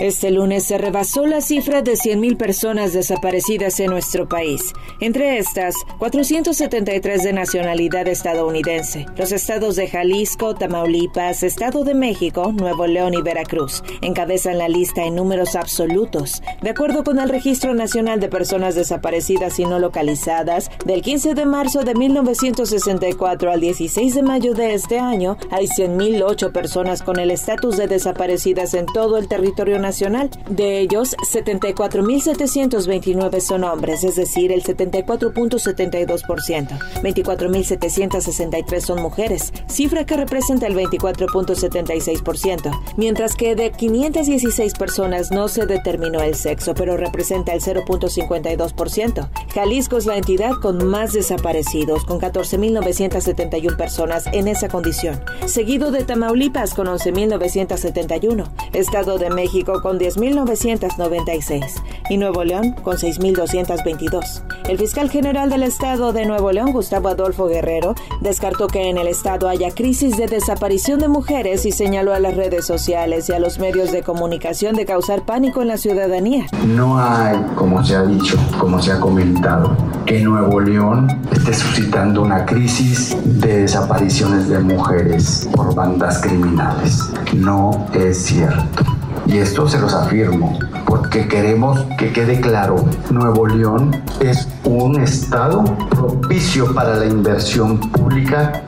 Este lunes se rebasó la cifra de 100.000 personas desaparecidas en nuestro país. Entre estas, 473 de nacionalidad estadounidense. Los estados de Jalisco, Tamaulipas, Estado de México, Nuevo León y Veracruz encabezan la lista en números absolutos. De acuerdo con el Registro Nacional de Personas Desaparecidas y No Localizadas, del 15 de marzo de 1964 al 16 de mayo de este año, hay 100.008 personas con el estatus de desaparecidas en todo el territorio nacional de ellos, 74.729 son hombres, es decir, el 74.72%. 24.763 son mujeres, cifra que representa el 24.76%, mientras que de 516 personas no se determinó el sexo, pero representa el 0.52%. Jalisco es la entidad con más desaparecidos, con 14.971 personas en esa condición, seguido de Tamaulipas con 11.971, Estado de México con 10.996 y Nuevo León con 6.222. El fiscal general del estado de Nuevo León, Gustavo Adolfo Guerrero, descartó que en el estado haya crisis de desaparición de mujeres y señaló a las redes sociales y a los medios de comunicación de causar pánico en la ciudadanía. No hay, como se ha dicho, como se ha comentado, que Nuevo León esté suscitando una crisis de desapariciones de mujeres por bandas criminales. No es cierto. Y esto se los afirmo porque queremos que quede claro, Nuevo León es un estado propicio para la inversión pública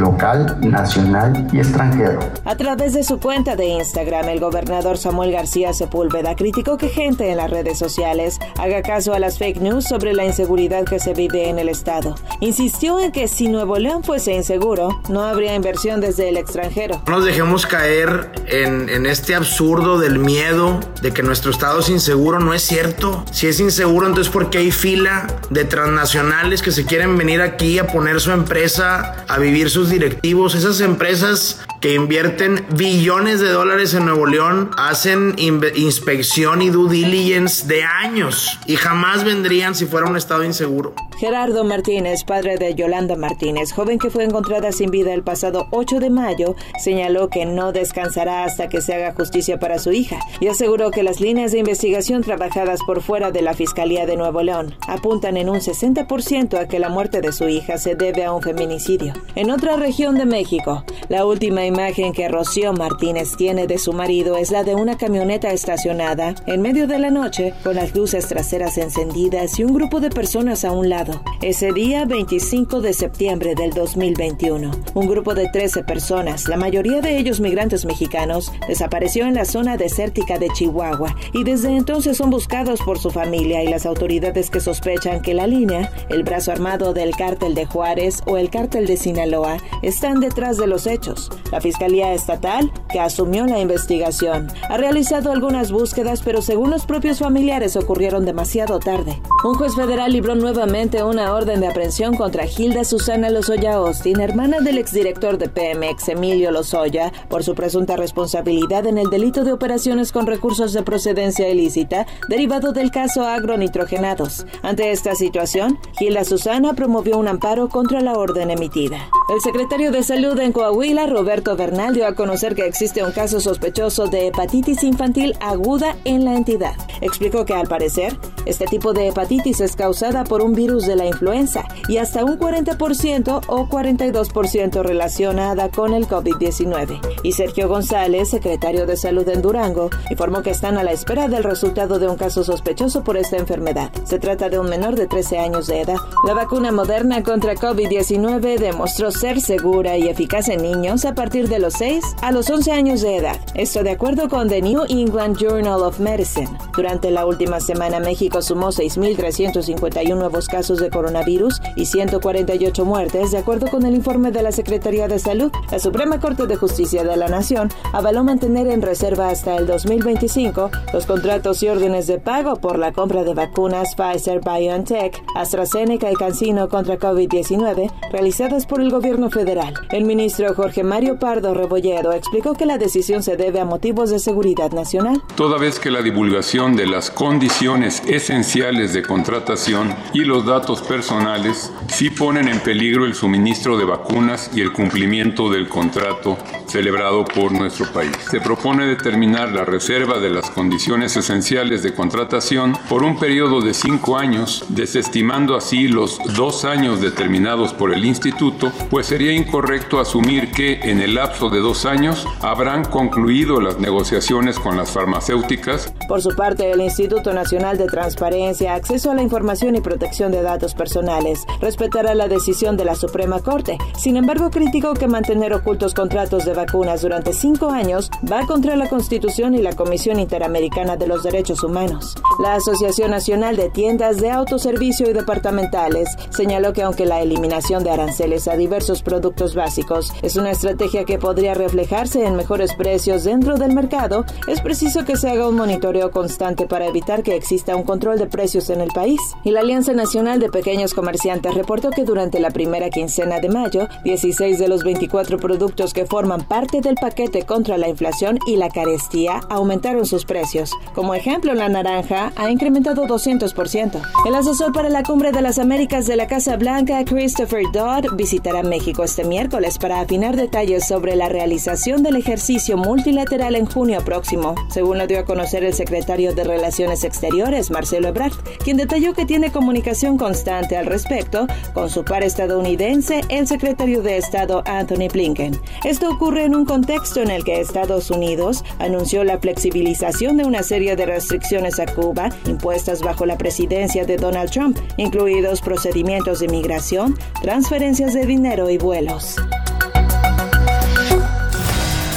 local, nacional y extranjero. A través de su cuenta de Instagram, el gobernador Samuel García Sepúlveda criticó que gente en las redes sociales haga caso a las fake news sobre la inseguridad que se vive en el estado. Insistió en que si Nuevo León fuese inseguro, no habría inversión desde el extranjero. No nos dejemos caer en, en este absurdo del miedo de que nuestro estado es inseguro, no es cierto. Si es inseguro, entonces ¿por qué hay fila de transnacionales que se quieren venir aquí a poner su empresa, a vivir sus directivos? Esas empresas que invierten billones de dólares en Nuevo León, hacen inspección y due diligence de años y jamás vendrían si fuera un estado inseguro. Gerardo Martínez, padre de Yolanda Martínez, joven que fue encontrada sin vida el pasado 8 de mayo, señaló que no descansará hasta que se haga justicia para su hija y aseguró que las líneas de investigación trabajadas por fuera de la Fiscalía de Nuevo León apuntan en un 60% a que la muerte de su hija se debe a un feminicidio. En otra región de México, la última imagen que Rocío Martínez tiene de su marido es la de una camioneta estacionada en medio de la noche con las luces traseras encendidas y un grupo de personas a un lado. Ese día, 25 de septiembre del 2021, un grupo de 13 personas, la mayoría de ellos migrantes mexicanos, desapareció en la zona desértica de Chihuahua y desde entonces son buscados por su familia y las autoridades que sospechan que la línea, el brazo armado del cártel de Juárez o el cártel de Sinaloa, están detrás de los hechos. Fiscalía Estatal, que asumió la investigación, ha realizado algunas búsquedas, pero según los propios familiares ocurrieron demasiado tarde. Un juez federal libró nuevamente una orden de aprehensión contra Hilda Susana Lozoya Austin, hermana del exdirector de Pemex, Emilio Lozoya, por su presunta responsabilidad en el delito de operaciones con recursos de procedencia ilícita derivado del caso agronitrogenados. Ante esta situación, Hilda Susana promovió un amparo contra la orden emitida. El secretario de Salud en Coahuila, Roberto Bernal dio a conocer que existe un caso sospechoso de hepatitis infantil aguda en la entidad. Explicó que al parecer, este tipo de hepatitis es causada por un virus de la influenza y hasta un 40% o 42% relacionada con el COVID-19. Y Sergio González, secretario de Salud en Durango, informó que están a la espera del resultado de un caso sospechoso por esta enfermedad. Se trata de un menor de 13 años de edad. La vacuna moderna contra COVID-19 demostró ser segura y eficaz en niños a partir de los 6 a los 11 años de edad. Esto de acuerdo con The New England Journal of Medicine. Durante la última semana, México sumó 6.351 nuevos casos de coronavirus y 148 muertes, de acuerdo con el informe de la Secretaría de Salud. La Suprema Corte de Justicia de la Nación avaló mantener en reserva hasta el 2025 los contratos y órdenes de pago por la compra de vacunas Pfizer, BioNTech, AstraZeneca y CanSino contra COVID-19 realizadas por el gobierno federal. El ministro Jorge Mario Pardo Rebolledo explicó que la decisión se debe a motivos de seguridad nacional. Toda vez que la divulgación de las condiciones esenciales de contratación y los datos personales sí ponen en peligro el suministro de vacunas y el cumplimiento del contrato celebrado por nuestro país. Se propone determinar la reserva de las condiciones esenciales de contratación por un periodo de cinco años, desestimando así los dos años determinados por el Instituto, pues sería incorrecto asumir que en el lapso de dos años habrán concluido las negociaciones con las farmacéuticas. Por su parte, el Instituto Nacional de Transparencia, Acceso a la Información y Protección de Datos Personales respetará la decisión de la Suprema Corte. Sin embargo, criticó que mantener ocultos contratos de vacunas durante cinco años va contra la Constitución y la Comisión Interamericana de los Derechos Humanos. La Asociación Nacional de Tiendas de Autoservicio y Departamentales señaló que aunque la eliminación de aranceles a diversos productos básicos es una estrategia que podría reflejarse en mejores precios dentro del mercado, es preciso que se haga un monitoreo constante para evitar que exista un control de precios en el país. Y la Alianza Nacional de Pequeños Comerciantes reportó que durante la primera quincena de mayo, 16 de los 24 productos que forman parte del paquete contra la inflación y la carestía aumentaron sus precios. Como ejemplo, la naranja ha incrementado 200%. El asesor para la Cumbre de las Américas de la Casa Blanca, Christopher Dodd, visitará México este miércoles para afinar detalles sobre la realización del ejercicio multilateral en junio próximo, según lo dio a conocer el secretario de Relaciones Exteriores, Marcelo quien detalló que tiene comunicación constante al respecto con su par estadounidense, el secretario de Estado Anthony Blinken. Esto ocurre en un contexto en el que Estados Unidos anunció la flexibilización de una serie de restricciones a Cuba impuestas bajo la presidencia de Donald Trump, incluidos procedimientos de migración, transferencias de dinero y vuelos.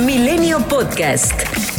Milenio Podcast.